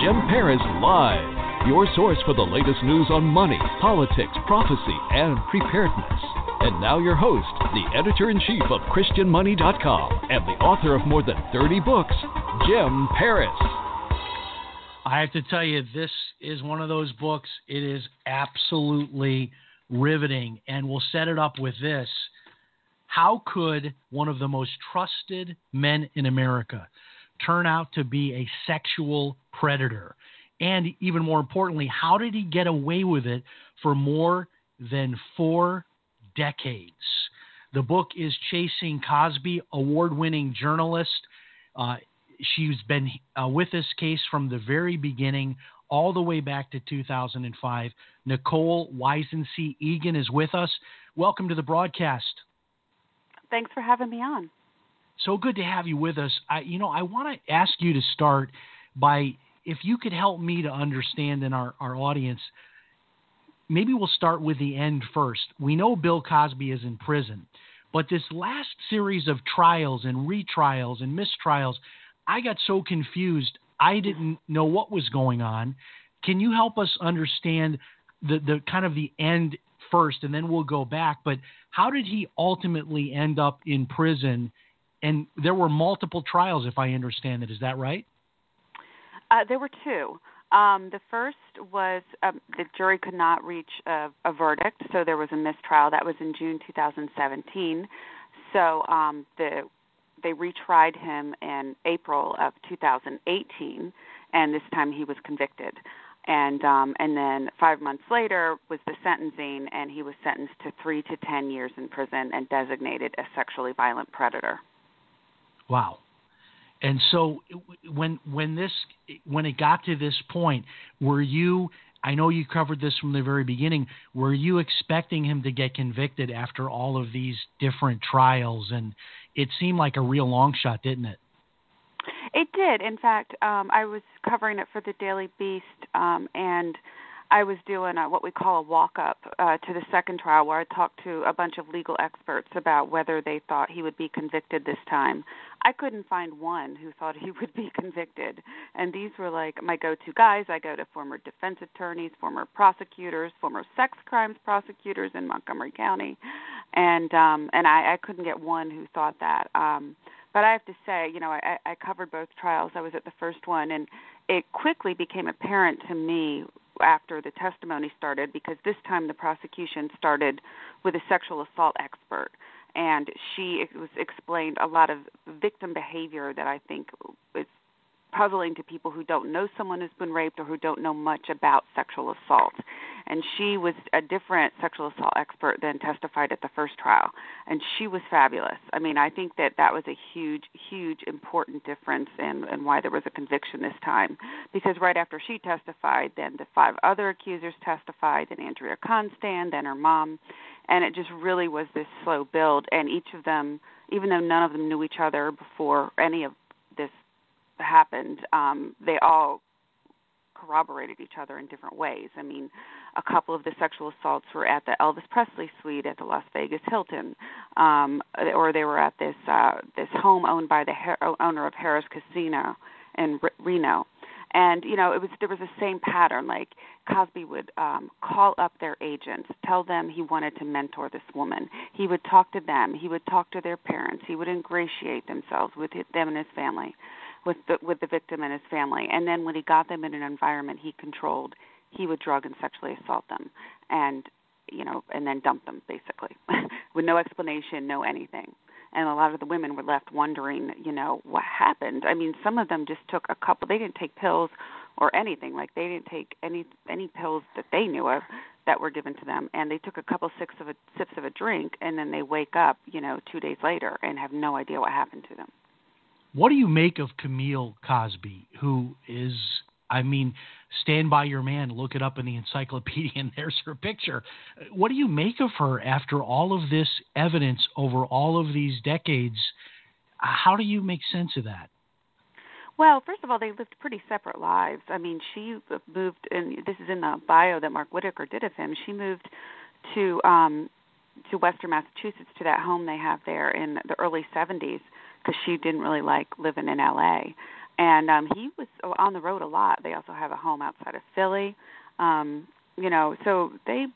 Jim Paris Live, your source for the latest news on money, politics, prophecy, and preparedness. And now, your host, the editor in chief of ChristianMoney.com and the author of more than 30 books, Jim Paris. I have to tell you, this is one of those books. It is absolutely riveting, and we'll set it up with this. How could one of the most trusted men in America turn out to be a sexual predator? And even more importantly, how did he get away with it for more than four decades? The book is Chasing Cosby, award winning journalist. Uh, she's been uh, with this case from the very beginning, all the way back to 2005. Nicole Weisensee Egan is with us. Welcome to the broadcast. Thanks for having me on. So good to have you with us. I, you know, I want to ask you to start by if you could help me to understand in our, our audience. Maybe we'll start with the end first. We know Bill Cosby is in prison, but this last series of trials and retrials and mistrials, I got so confused. I didn't know what was going on. Can you help us understand the, the kind of the end first, and then we'll go back? But how did he ultimately end up in prison? And there were multiple trials, if I understand it. Is that right? Uh, there were two. Um, the first was um, the jury could not reach a, a verdict, so there was a mistrial. That was in June 2017. So um, the they retried him in April of 2018, and this time he was convicted. And um, and then five months later was the sentencing, and he was sentenced to three to ten years in prison and designated a sexually violent predator. Wow. And so when when this when it got to this point, were you I know you covered this from the very beginning. Were you expecting him to get convicted after all of these different trials and it seemed like a real long shot, didn't it? It did. In fact, um, I was covering it for the Daily Beast, um, and I was doing a, what we call a walk up uh, to the second trial where I talked to a bunch of legal experts about whether they thought he would be convicted this time. I couldn't find one who thought he would be convicted. And these were like my go to guys. I go to former defense attorneys, former prosecutors, former sex crimes prosecutors in Montgomery County. And um and I, I couldn't get one who thought that. Um but I have to say, you know, I, I covered both trials. I was at the first one and it quickly became apparent to me after the testimony started because this time the prosecution started with a sexual assault expert. And she was explained a lot of victim behavior that I think is puzzling to people who don't know someone who's been raped or who don't know much about sexual assault. And she was a different sexual assault expert than testified at the first trial. And she was fabulous. I mean, I think that that was a huge, huge, important difference in, in why there was a conviction this time. Because right after she testified, then the five other accusers testified, then Andrea Constand, then her mom. And it just really was this slow build. And each of them, even though none of them knew each other before any of happened, um, they all corroborated each other in different ways. I mean, a couple of the sexual assaults were at the Elvis Presley suite at the Las Vegas Hilton, um, or they were at this uh, this home owned by the Her- owner of Harrah's Casino in R- Reno. And you know, it was there was the same pattern. Like Cosby would um, call up their agents, tell them he wanted to mentor this woman. He would talk to them. He would talk to their parents. He would ingratiate themselves with them and his family with the with the victim and his family. And then when he got them in an environment he controlled, he would drug and sexually assault them, and you know, and then dump them basically, with no explanation, no anything. And a lot of the women were left wondering, you know, what happened. I mean, some of them just took a couple. They didn't take pills or anything. Like they didn't take any any pills that they knew of that were given to them, and they took a couple sips of a sips of a drink, and then they wake up, you know, two days later and have no idea what happened to them. What do you make of Camille Cosby, who is, I mean, stand by your man, look it up in the encyclopedia, and there's her picture. What do you make of her after all of this evidence over all of these decades? How do you make sense of that? Well, first of all, they lived pretty separate lives. I mean, she moved, and this is in the bio that Mark Whitaker did of him. She moved to um to Western Massachusetts to that home they have there in the early 70s because she didn't really like living in LA. And um he was on the road a lot. They also have a home outside of Philly. Um you know, so they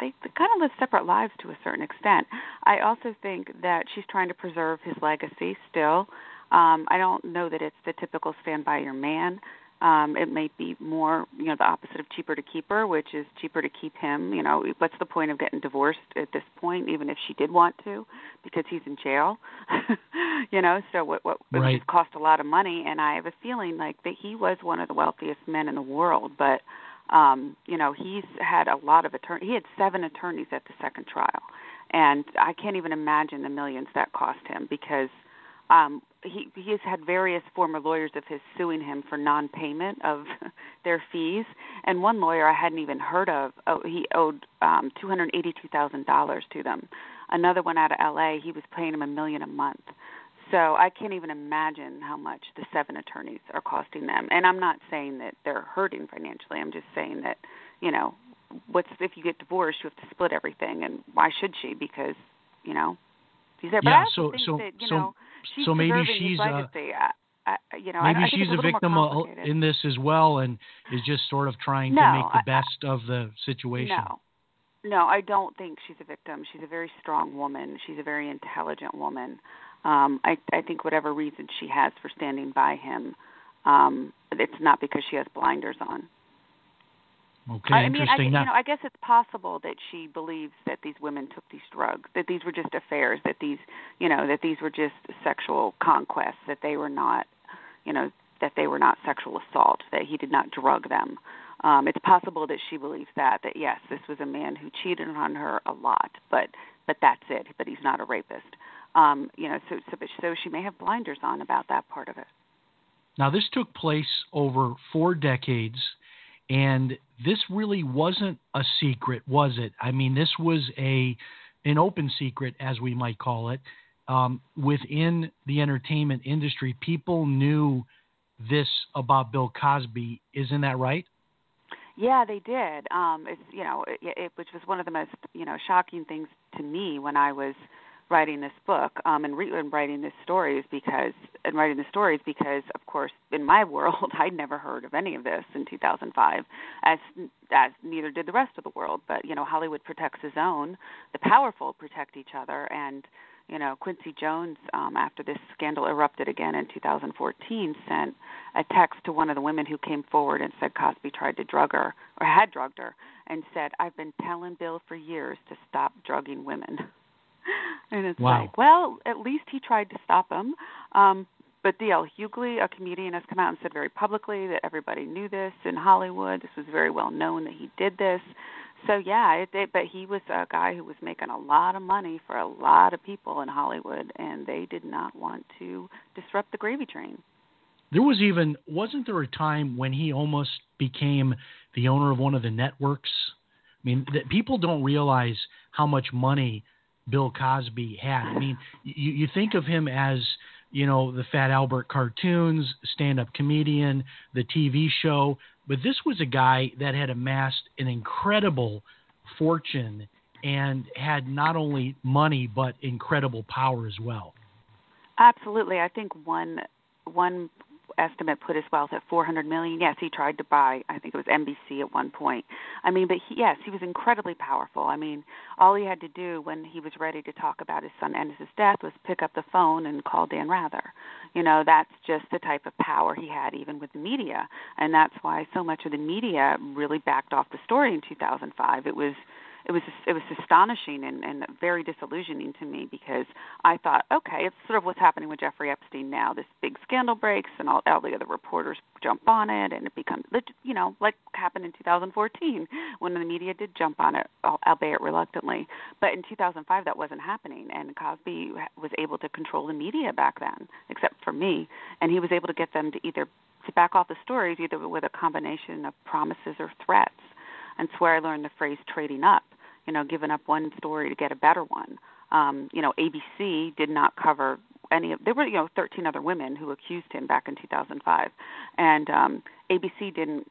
they kind of live separate lives to a certain extent. I also think that she's trying to preserve his legacy still. Um I don't know that it's the typical stand by your man um, it may be more, you know, the opposite of cheaper to keep her, which is cheaper to keep him. You know, what's the point of getting divorced at this point, even if she did want to, because he's in jail. you know, so what what right. would cost a lot of money, and I have a feeling like that he was one of the wealthiest men in the world, but um, you know, he's had a lot of attorney. He had seven attorneys at the second trial, and I can't even imagine the millions that cost him because um, he he has had various former lawyers of his suing him for non-payment of their fees, and one lawyer I hadn't even heard of, oh, he owed um, two hundred eighty-two thousand dollars to them. Another one out of L.A., he was paying him a million a month. So I can't even imagine how much the seven attorneys are costing them. And I'm not saying that they're hurting financially. I'm just saying that, you know, what's if you get divorced, you have to split everything, and why should she? Because, you know, he's there. But yeah. I also So think so that, you so know, she's so maybe she's uh, legacy. I, I, you know, maybe I, I she's it's a victim complicated. in this as well, and is just sort of trying No, to make the I- best of the situation. No, no, I don't think she's a victim. She's a very strong woman. She's a very intelligent woman. Um, I, I think whatever reason she has for standing by him, um, it's not because she has blinders on. Okay, I mean, I, you know, I guess it's possible that she believes that these women took these drugs, that these were just affairs, that these, you know, that these were just sexual conquests, that they were not, you know, that they were not sexual assault, that he did not drug them. Um, it's possible that she believes that that yes, this was a man who cheated on her a lot, but but that's it. But he's not a rapist. Um, you know, so so, so she may have blinders on about that part of it. Now, this took place over four decades, and this really wasn't a secret, was it? I mean, this was a an open secret, as we might call it, um, within the entertainment industry. People knew this about Bill Cosby. Isn't that right? Yeah, they did. Um, it's you know, it, it, which was one of the most you know shocking things to me when I was writing this book um, and, re- and writing this stories because and writing the stories because of course in my world I'd never heard of any of this in 2005 as as neither did the rest of the world. But you know Hollywood protects his own the powerful protect each other. And you know Quincy Jones um after this scandal erupted again in 2014 sent a text to one of the women who came forward and said Cosby tried to drug her or had drugged her and said I've been telling Bill for years to stop drugging women and it's Wow. like, well, at least he tried to stop him. Um, but D.L. Hughley, a comedian, has come out and said very publicly that everybody knew this in Hollywood. This was very well known that he did this. So yeah, it, it, but he was a guy who was making a lot of money for a lot of people in Hollywood, and they did not want to disrupt the gravy train. There was even wasn't there a time when he almost became the owner of one of the networks? I mean, that people don't realize how much money Bill Cosby had. I mean, you you think of him as you know the Fat Albert cartoons, stand-up comedian, the TV show, but this was a guy that had amassed an incredible fortune and had not only money but incredible power as well. Absolutely, I think one one estimate put his wealth at 400 million. Yes, he tried to buy, I think it was NBC at one point. I mean, but he, yes, he was incredibly powerful. I mean, all he had to do when he was ready to talk about his son Ennis's death was pick up the phone and call Dan Rather. You know, that's just the type of power he had even with the media, and that's why so much of the media really backed off the story in 2005. It was it was it was astonishing and, and very disillusioning to me because I thought, okay, it's sort of what's happening with Jeffrey Epstein now. This big scandal breaks, and all, all the other reporters jump on it, and it becomes, you know, like happened in 2014 when the media did jump on it, albeit reluctantly. But in 2005, that wasn't happening, and Cosby was able to control the media back then, except for me, and he was able to get them to either to back off the stories either with a combination of promises or threats. And it's where I learned the phrase trading up, you know, giving up one story to get a better one. Um, you know, ABC did not cover any of there were, you know, 13 other women who accused him back in 2005. And um ABC didn't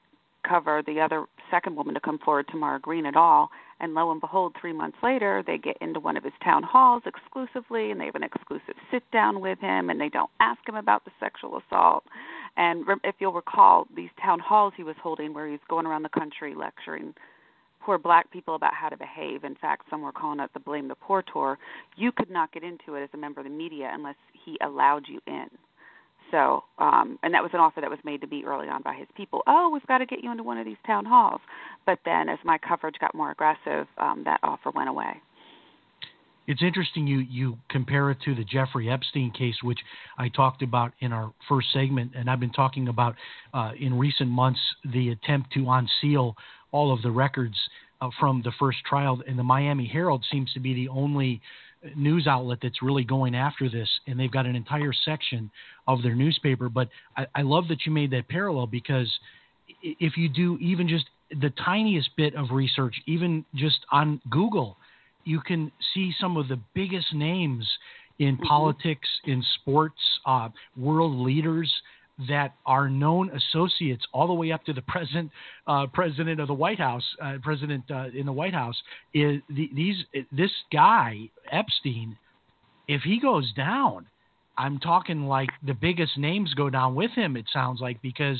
cover the other second woman to come forward, Tamara Green, at all. And lo and behold, three months later, they get into one of his town halls exclusively, and they have an exclusive sit down with him, and they don't ask him about the sexual assault. And if you'll recall, these town halls he was holding, where he's going around the country lecturing poor black people about how to behave. In fact, some were calling it the Blame the Poor tour. You could not get into it as a member of the media unless he allowed you in. So, um, and that was an offer that was made to me early on by his people. Oh, we've got to get you into one of these town halls. But then, as my coverage got more aggressive, um, that offer went away. It's interesting you you compare it to the Jeffrey Epstein case, which I talked about in our first segment, and I've been talking about uh, in recent months the attempt to unseal all of the records uh, from the first trial. And the Miami Herald seems to be the only news outlet that's really going after this, and they've got an entire section of their newspaper. But I, I love that you made that parallel because if you do even just the tiniest bit of research, even just on Google, you can see some of the biggest names in mm-hmm. politics, in sports, uh, world leaders that are known associates all the way up to the present uh, president of the White House, uh, president uh, in the White House. Is the, these this guy Epstein? If he goes down, I'm talking like the biggest names go down with him. It sounds like because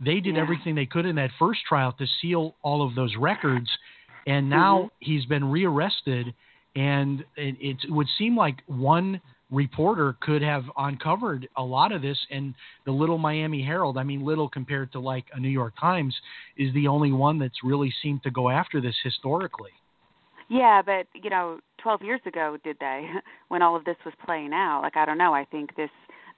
they did yeah. everything they could in that first trial to seal all of those records, and now mm-hmm. he's been rearrested. And it, it would seem like one reporter could have uncovered a lot of this and the little Miami Herald I mean little compared to like a New York Times is the only one that's really seemed to go after this historically. Yeah, but you know, 12 years ago did they when all of this was playing out? Like I don't know, I think this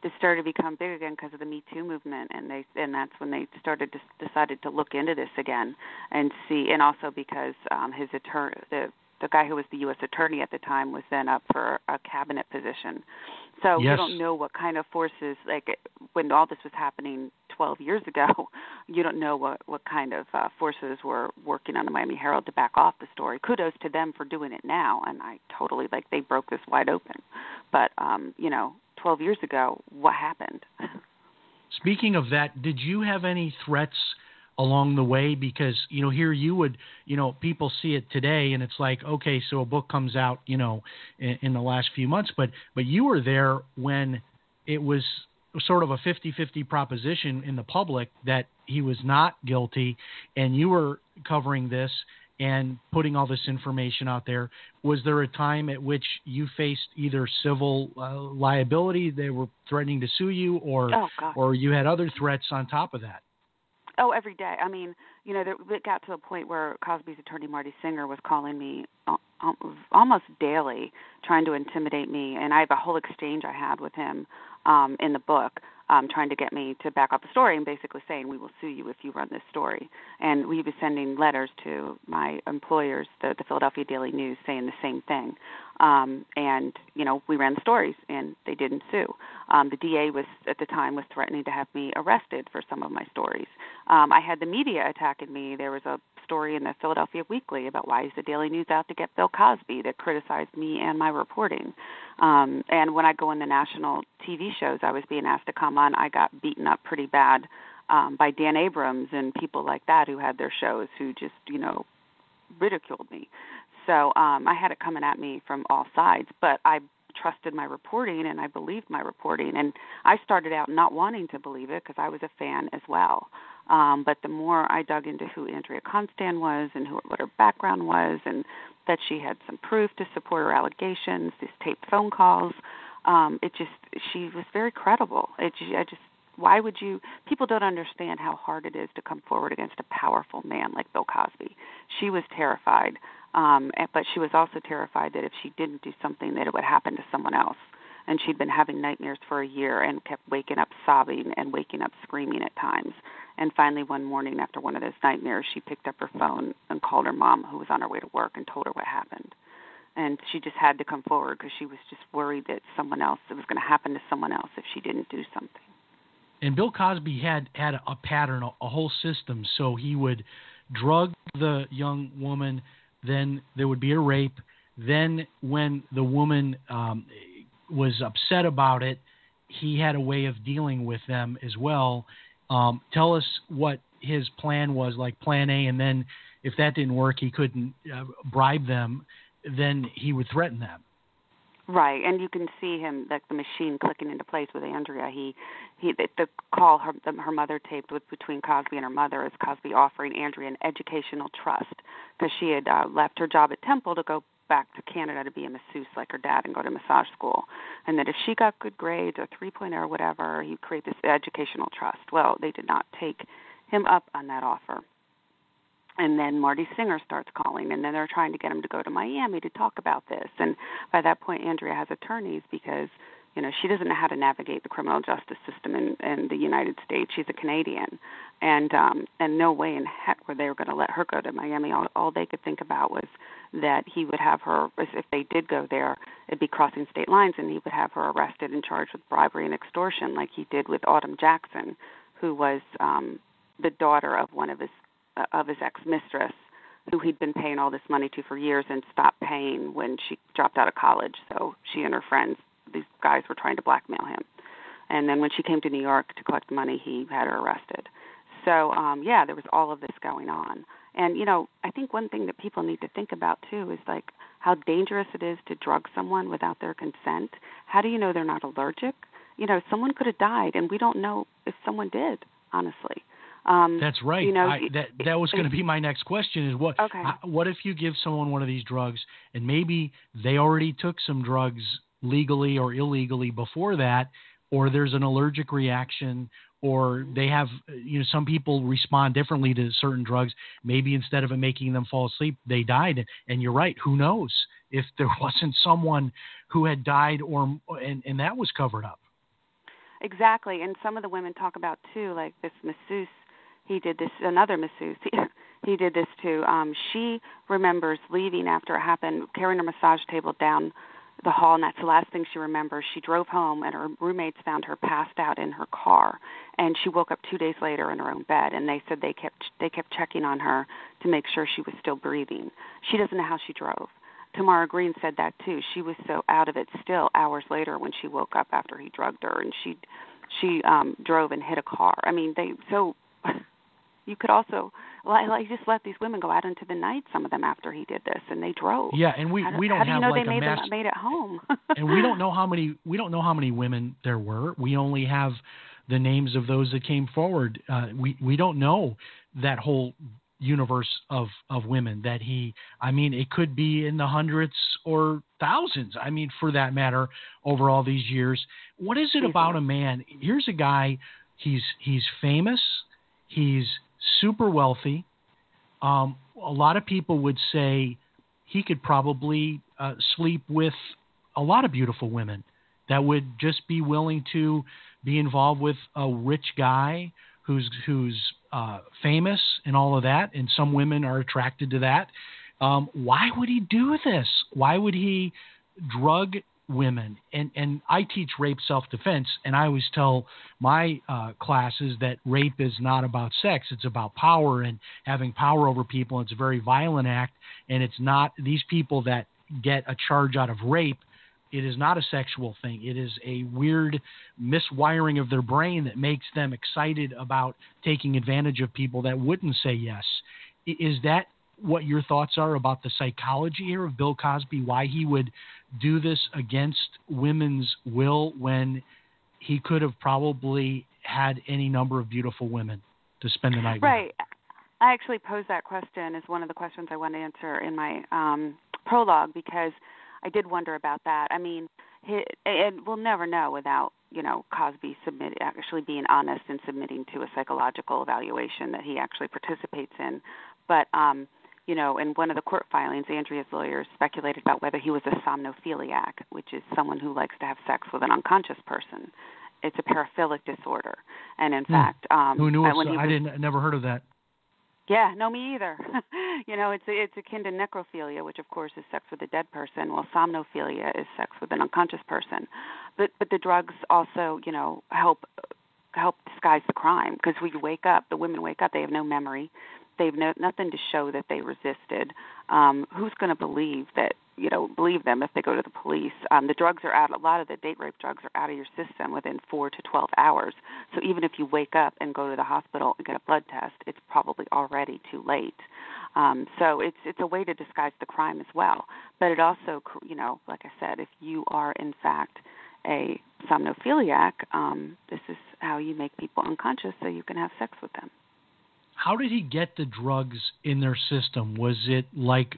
this started to become big again because of the Me Too movement, and they and that's when they started to decided to look into this again and see, and also because um, his attorney, the the guy who was the U.S. attorney at the time was then up for a cabinet position. So yes. we don't know what kind of forces, like when all this was happening 12 years ago, you don't know what what kind of uh, forces were working on the Miami Herald to back off the story. Kudos to them for doing it now, and I totally like they broke this wide open. But um, you know, 12 years ago, what happened? Speaking of that, did you have any threats? Along the way because you know here you would you know people see it today and it's like okay so a book comes out you know in, in the last few months but but you were there when it was sort of a 50-50 proposition in the public that he was not guilty and you were covering this and putting all this information out there. Was there a time at which you faced either civil uh, liability they were threatening to sue you or oh, or you had other threats on top of that Oh, every day. I mean, you know, there, it got to a point where Cosby's attorney Marty Singer was calling me almost daily, trying to intimidate me, and I have a whole exchange I had with him um, in the book um, trying to get me to back up the story and basically saying we will sue you if you run this story. And we was sending letters to my employers, the, the Philadelphia Daily News, saying the same thing. Um, and you know we ran the stories and they didn't sue. Um, the DA was at the time was threatening to have me arrested for some of my stories. Um, I had the media attacking me. There was a story in the Philadelphia Weekly about why is the Daily News out to get Bill Cosby that criticized me and my reporting. Um, and when I go in the national TV shows, I was being asked to come on. I got beaten up pretty bad um, by Dan Abrams and people like that who had their shows who just you know ridiculed me. So um, I had it coming at me from all sides, but I trusted my reporting and I believed my reporting. And I started out not wanting to believe it because I was a fan as well. Um, but the more I dug into who Andrea Constand was and who, what her background was, and that she had some proof to support her allegations, these taped phone calls, um, it just she was very credible. It, I just why would you? People don't understand how hard it is to come forward against a powerful man like Bill Cosby. She was terrified, um, but she was also terrified that if she didn't do something, that it would happen to someone else. And she'd been having nightmares for a year and kept waking up sobbing and waking up screaming at times. And finally, one morning after one of those nightmares, she picked up her phone and called her mom, who was on her way to work, and told her what happened and she just had to come forward because she was just worried that someone else it was going to happen to someone else if she didn't do something. And Bill Cosby had had a pattern, a, a whole system. So he would drug the young woman, then there would be a rape. Then when the woman um, was upset about it, he had a way of dealing with them as well. Um, tell us what his plan was, like Plan A, and then if that didn't work, he couldn't uh, bribe them then he would threaten them. Right, and you can see him like the machine clicking into place with Andrea. He, he, the, call her the, her mother taped with between Cosby and her mother is Cosby offering Andrea an educational trust because she had uh, left her job at Temple to go back to Canada to be a masseuse like her dad and go to massage school, and that if she got good grades or 3.0 point or whatever, he'd create this educational trust. Well, they did not take him up on that offer and then Marty Singer starts calling, and then they're trying to get him to go to Miami to talk about this. And by that point, Andrea has attorneys because you know she doesn't know how to navigate the criminal justice system in, in the United States. She's a Canadian, and um, and no way in heck were they going to let her go to Miami. All, all they could think about was that he would have her if they did go there, it'd be crossing state lines, and he would have her arrested and charged with bribery and extortion, like he did with Autumn Jackson, who was um, the daughter of one of his of his ex mistress, who he'd been paying all this money to for years and stopped paying when she dropped out of college. So she and her friends, these guys, were trying to blackmail him. And then when she came to New York to collect money, he had her arrested. So um, yeah, there was all of this going on. And you know, I think one thing that people need to think about too is like how dangerous it is to drug someone without their consent. How do you know they're not allergic? You know, someone could have died, and we don't know if someone did. Honestly, um, That's right. You know, I, that that was going to be my next question. Is what okay. what if you give someone one of these drugs and maybe they already took some drugs legally or illegally before that, or there's an allergic reaction, or they have you know some people respond differently to certain drugs. Maybe instead of it making them fall asleep, they died. And you're right. Who knows if there wasn't someone who had died or and and that was covered up. Exactly, and some of the women talk about too, like this masseuse he did this another masseuse he, he did this too um she remembers leaving after it happened carrying her massage table down the hall and that's the last thing she remembers she drove home and her roommates found her passed out in her car and she woke up 2 days later in her own bed and they said they kept they kept checking on her to make sure she was still breathing she doesn't know how she drove Tamara Green said that too. She was so out of it still hours later when she woke up after he drugged her and she she um drove and hit a car. I mean, they so you could also like just let these women go out into the night. Some of them after he did this, and they drove. Yeah, and we we don't how do you know like they made mass... them made it home. and we don't know how many we don't know how many women there were. We only have the names of those that came forward. Uh, we we don't know that whole universe of of women that he i mean it could be in the hundreds or thousands i mean for that matter over all these years what is it about a man here's a guy he's he's famous he's super wealthy. Um, a lot of people would say he could probably uh, sleep with a lot of beautiful women that would just be willing to be involved with a rich guy who's who's uh, famous and all of that, and some women are attracted to that. Um, why would he do this? Why would he drug women. And and I teach rape self defense and I always tell my uh, classes that rape is not about sex it's about power and having power over people. It's a very violent act and it's not these people that get a charge out of rape it is not a sexual thing. It is a weird miswiring of their brain that makes them excited about taking advantage of people that wouldn't say yes. Is that what your thoughts are about the psychology here of Bill Cosby, why he would do this against women's will when he could have probably had any number of beautiful women to spend the night right. with. Right. I actually posed that question as one of the questions I want to answer in my um, prologue because I did wonder about that. I mean, he, and we'll never know without you know Cosby submit actually being honest and submitting to a psychological evaluation that he actually participates in. But um, you know, in one of the court filings, Andrea's lawyers speculated about whether he was a somnophiliac, which is someone who likes to have sex with an unconscious person. It's a paraphilic disorder, and in Hmm. fact, um, Who knew? uh, Of, when he I didn't. Never heard of that. yeah, no, me either. you know, it's it's akin to necrophilia, which of course is sex with a dead person. Well, somnophilia is sex with an unconscious person. But but the drugs also, you know, help help disguise the crime because we wake up, the women wake up, they have no memory, they have no nothing to show that they resisted. Um, who's going to believe that? You know, believe them if they go to the police. Um, the drugs are out. A lot of the date rape drugs are out of your system within four to twelve hours. So even if you wake up and go to the hospital and get a blood test, it's probably already too late. Um, so it's it's a way to disguise the crime as well. But it also, you know, like I said, if you are in fact a somnophiliac, um, this is how you make people unconscious so you can have sex with them. How did he get the drugs in their system? Was it like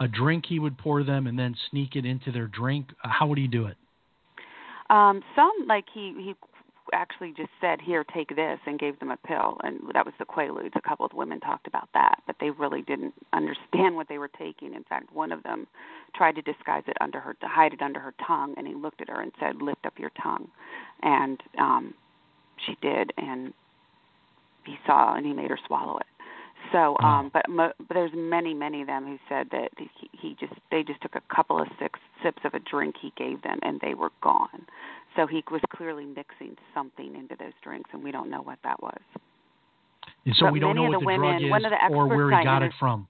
a drink he would pour them and then sneak it into their drink? Uh, How would he do it? Um, some like he he actually just said, "Here, take this," and gave them a pill, and that was the Quaaludes. A couple of women talked about that, but they really didn't understand what they were taking. In fact, one of them tried to disguise it under her, to hide it under her tongue, and he looked at her and said, "Lift up your tongue," and um, she did, and he saw, and he made her swallow it. So, um, but mo- but there's many, many of them who said that he, he just they just took a couple of six sips of a drink he gave them, and they were gone. So he was clearly mixing something into those drinks, and we don't know what that was. And so But we don't know what the the women- drug is the or where he I got it from.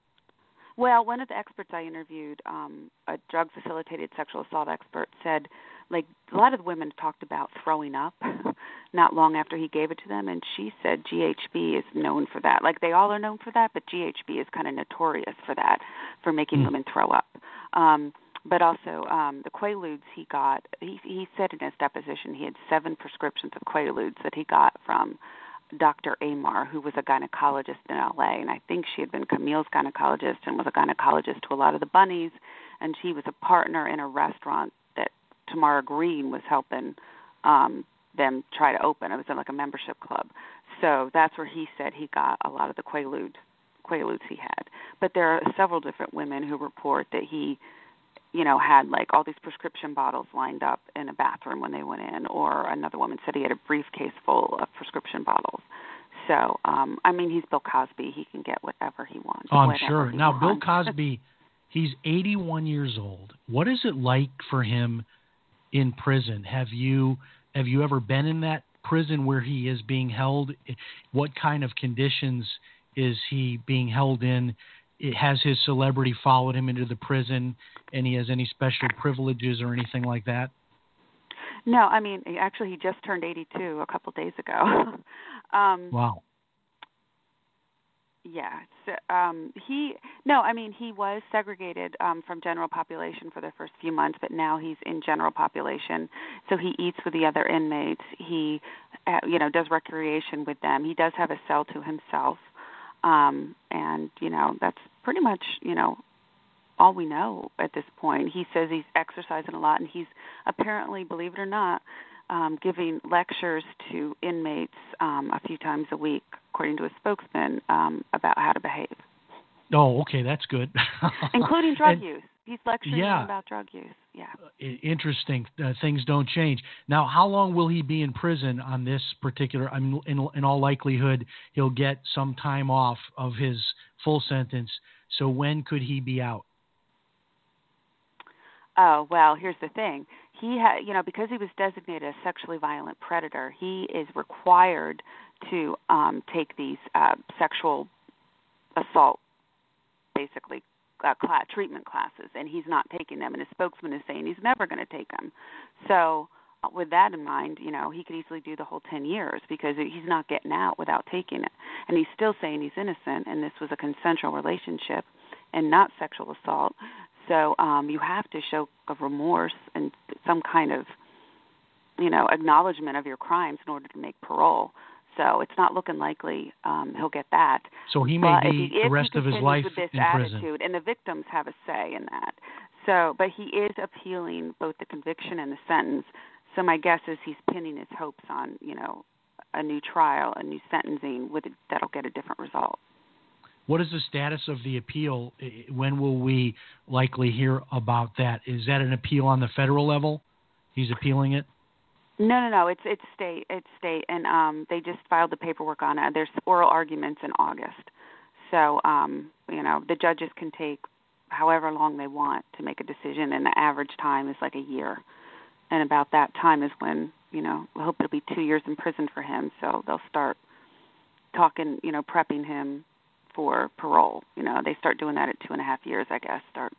Well, one of the experts I interviewed, um, a drug facilitated sexual assault expert, said like a lot of the women talked about throwing up not long after he gave it to them and she said GHB is known for that. Like they all are known for that, but GHB is kind of notorious for that, for making Hmm. women throw up. Um but also um the Quaaludes he got he he said in his deposition he had seven prescriptions of Quaaludes that he got from Dr. Amar, who was a gynecologist in LA, and I think she had been Camille's gynecologist and was a gynecologist to a lot of the bunnies, and she was a partner in a restaurant that Tamara Green was helping um them try to open. It was in like a membership club. So that's where he said he got a lot of the Quaalude Quaaludes he had. But there are several different women who report that he you know, had like all these prescription bottles lined up in a bathroom when they went in, or another woman said he had a briefcase full of prescription bottles. So, um, I mean, he's Bill Cosby. He can get whatever he wants. Oh, I'm sure. Now, Bill. Cosby, he's 81 years old. What is it like for him in prison? Have you have you ever been in that prison where he is being held? What kind of conditions is he being held in? It, has his celebrity followed him into the prison, and he has any special privileges or anything like that? No, I mean, actually, he just turned 82 a couple days ago. um, Wow. Yeah. So, um, he no, I mean he was segregated um, from general population for the first few months, but now he's in general population. So he eats with the other inmates. He, uh, you know, does recreation with them. He does have a cell to himself, um, and you know that's pretty much you know all we know at this point. He says he's exercising a lot, and he's apparently, believe it or not, um, giving lectures to inmates um, a few times a week, according to a spokesman, um, about how to behave, Oh, okay, that's good. including drug And- use. He's lecturing Yeah. about drug use. Yeah. I- interesting. Uh, things don't change. Now, how long will he be in prison on this particular? I mean, in, in all likelihood, he'll get some time off of his full sentence. So, when could he be out? Oh well, here's the thing. He had, you know, because he was designated a sexually violent predator, he is required to um, take these uh, sexual assault, basically, uh, class, treatment classes, and he's not taking them. And his spokesman is saying he's never going to take them. So, uh, with that in mind, you know, he could easily do the whole 10 years because he's not getting out without taking it. And he's still saying he's innocent, and this was a consensual relationship and not sexual assault. So um, you have to show a remorse and some kind of, you know, acknowledgement of your crimes in order to make parole. So it's not looking likely um, he'll get that. So, he may But be he, the rest of his life with this in attitude, prison. and the victims have a say in that. So, but he is appealing both the conviction and the sentence. So my guess is he's pinning his hopes on, you know, a new trial, a new sentencing with a, that'll get a different result. What is the status of the appeal? When will we likely hear about that? Is that an appeal on the federal level? He's appealing it. No, no, no. It's it's state. It's state, and um, they just filed the paperwork on it. There's oral arguments in August, so um, you know the judges can take however long they want to make a decision, and the average time is like a year. And about that time is when you know we hope it'll be two years in prison for him. So they'll start talking, you know, prepping him for parole. You know, they start doing that at two and a half years, I guess. Start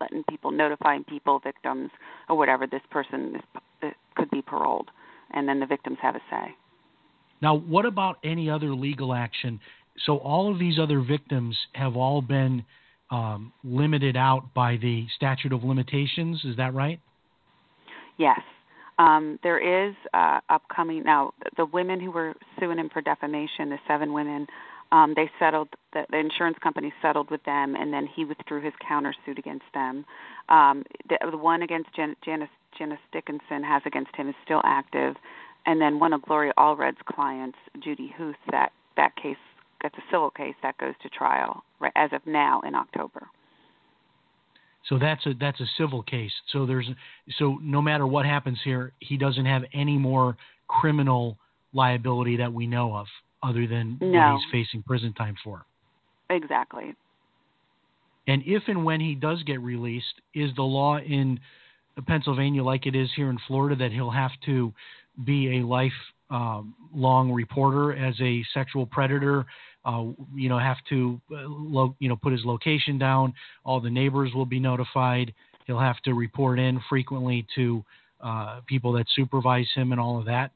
letting people, notifying people, victims, or whatever. This person is, could be paroled, and then the victims have a say. Now, what about any other legal action? So all of these other victims have all been um, limited out by the statute of limitations. Is that right? Yes. Um, there is uh, upcoming now. The women who were suing him for defamation, the seven women, um, they settled. The, the insurance company settled with them, and then he withdrew his countersuit against them. Um, the, the one against Jan, Janice, Janice Dickinson has against him is still active, and then one of Gloria Allred's clients, Judy Huth, that that case gets a civil case that goes to trial right, as of now in October. So that's a that's a civil case. So there's so no matter what happens here, he doesn't have any more criminal liability that we know of other than no. what he's facing prison time for. Exactly. And if and when he does get released, is the law in Pennsylvania like it is here in Florida that he'll have to be a life um, long reporter as a sexual predator? Uh, you know, have to, uh, lo- you know, put his location down. All the neighbors will be notified. He'll have to report in frequently to uh, people that supervise him and all of that.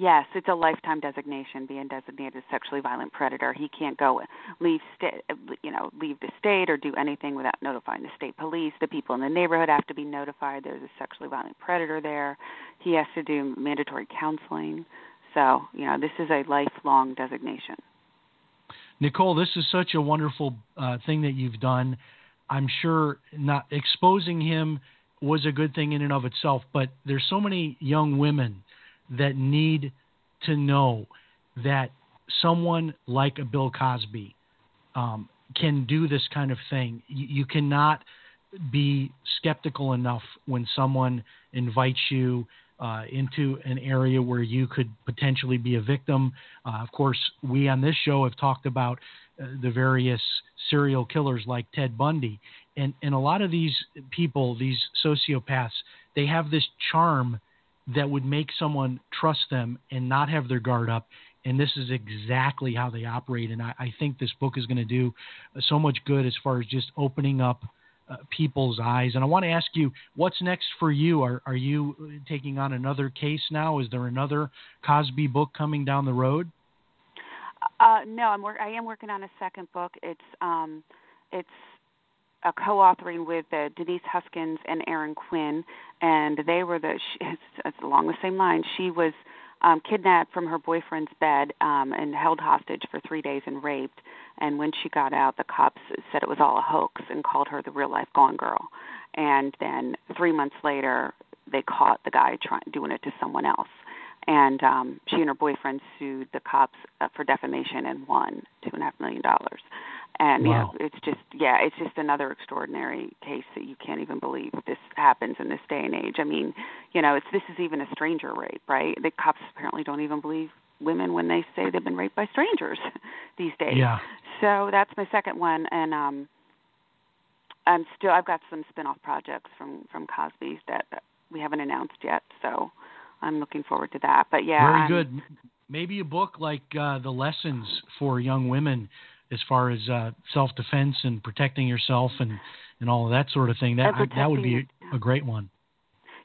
Yes, it's a lifetime designation. Being designated a sexually violent predator, he can't go leave state, you know, leave the state or do anything without notifying the state police. The people in the neighborhood have to be notified. There's a sexually violent predator there. He has to do mandatory counseling. So, you know, this is a lifelong designation. Nicole, this is such a wonderful uh, thing that you've done. I'm sure not exposing him was a good thing in and of itself, but there's so many young women that need to know that someone like a Bill Cosby um, can do this kind of thing. You, you, cannot be skeptical enough when someone invites you uh, into an area where you could potentially be a victim. Uh, of course, we on this show have talked about uh, the various serial killers like Ted Bundy. And, and a lot of these people, these sociopaths, they have this charm that would make someone trust them and not have their guard up. And this is exactly how they operate. And I, I think this book is going to do so much good as far as just opening up uh, people's eyes. And I want to ask you, what's next for you? Are, are you taking on another case now? Is there another Cosby book coming down the road? Uh, no, I'm I am working on a second book. It's um, it's a co-authoring with uh, Denise Huskins and Aaron Quinn, and they were the she, it's, it's along the same line. She was um, kidnapped from her boyfriend's bed um, and held hostage for three days and raped. And when she got out, the cops said it was all a hoax and called her the real life Gone Girl. And then three months later, they caught the guy trying doing it to someone else. And um, she and her boyfriend sued the cops uh, for defamation and won two and a half million dollars and wow. know, it's just yeah it's just another extraordinary case that you can't even believe this happens in this day and age. I mean you know it's this is even a stranger rape right? The cops apparently don't even believe women when they say they've been raped by strangers these days. Yeah. So that's my second one. And um i'm still i've got some spin-off projects from from cosby's that we haven't announced yet. So i'm looking forward to that. But yeah very I'm, good. Maybe a book like uh the lessons for young women as far as uh, self defense and protecting yourself and and all of that sort of thing. That I, that would be a great one.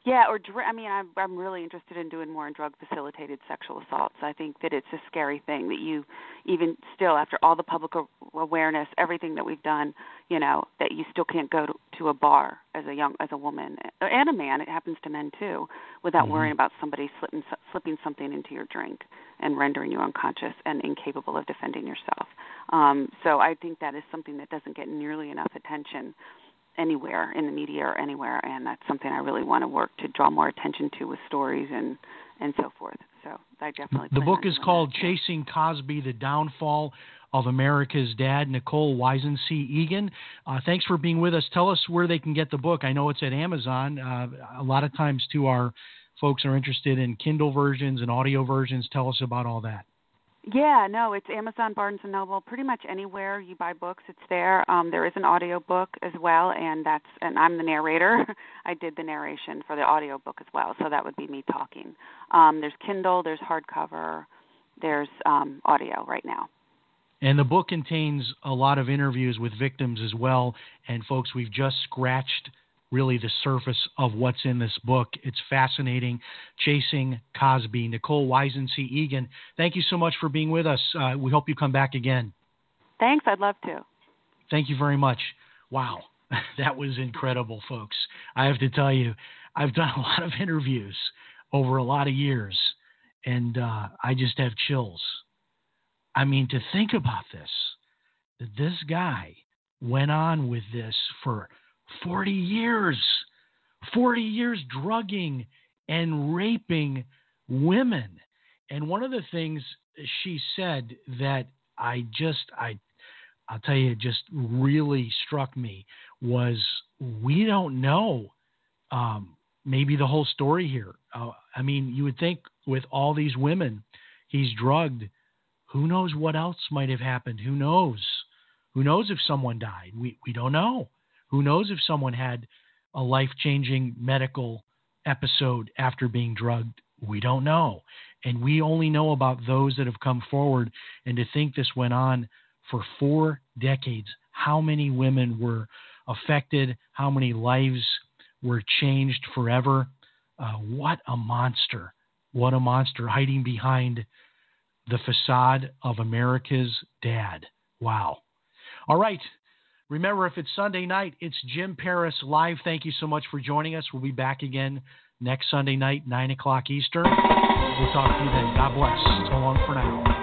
Yeah, or I mean, I'm I'm really interested in doing more in drug facilitated sexual assaults. I think that it's a scary thing that you, even still after all the public awareness, everything that we've done, you know, that you still can't go to, to a bar as a young as a woman and a man. It happens to men too, without mm-hmm. worrying about somebody slipping slipping something into your drink and rendering you unconscious and incapable of defending yourself. Um, so I think that is something that doesn't get nearly enough attention anywhere in the media or anywhere, and that's something I really want to work to draw more attention to with stories and and so forth. So I definitely. The book is called that. Chasing Cosby: The Downfall of America's Dad. Nicole Weisensee Egan, uh, thanks for being with us. Tell us where they can get the book. I know it's at Amazon. Uh, a lot of times, too, our folks are interested in Kindle versions and audio versions. Tell us about all that. Yeah, no, it's Amazon, Barnes and Noble, pretty much anywhere you buy books, it's there. Um, there is an audio book as well, and that's and I'm the narrator. I did the narration for the audio book as well, so that would be me talking. Um, there's Kindle, there's hardcover, there's um, audio right now. And the book contains a lot of interviews with victims as well. And folks, we've just scratched really the surface of what's in this book. It's fascinating. Chasing Cosby. Nicole Weisensee Egan, thank you so much for being with us. Uh, we hope you come back again. Thanks, I'd love to. Thank you very much. Wow, that was incredible, folks. I have to tell you, I've done a lot of interviews over a lot of years, and uh, I just have chills. I mean, to think about this, that this guy went on with this for 40 years, 40 years drugging and raping women. And one of the things she said that I just, I, I'll tell you, just really struck me was we don't know um, maybe the whole story here. Uh, I mean, you would think with all these women he's drugged, who knows what else might have happened? Who knows? Who knows if someone died? We we don't know. Who knows if someone had a life-changing medical episode after being drugged? We don't know. And we only know about those that have come forward and to think this went on for 4 decades. How many women were affected? How many lives were changed forever? Uh, what a monster. What a monster hiding behind the facade of America's dad. Wow. All right. Remember, if it's Sunday night, it's Jim Paris live. Thank you so much for joining us. We'll be back again next Sunday night, 9 o'clock Eastern. We'll talk to you then. God bless. So long for now.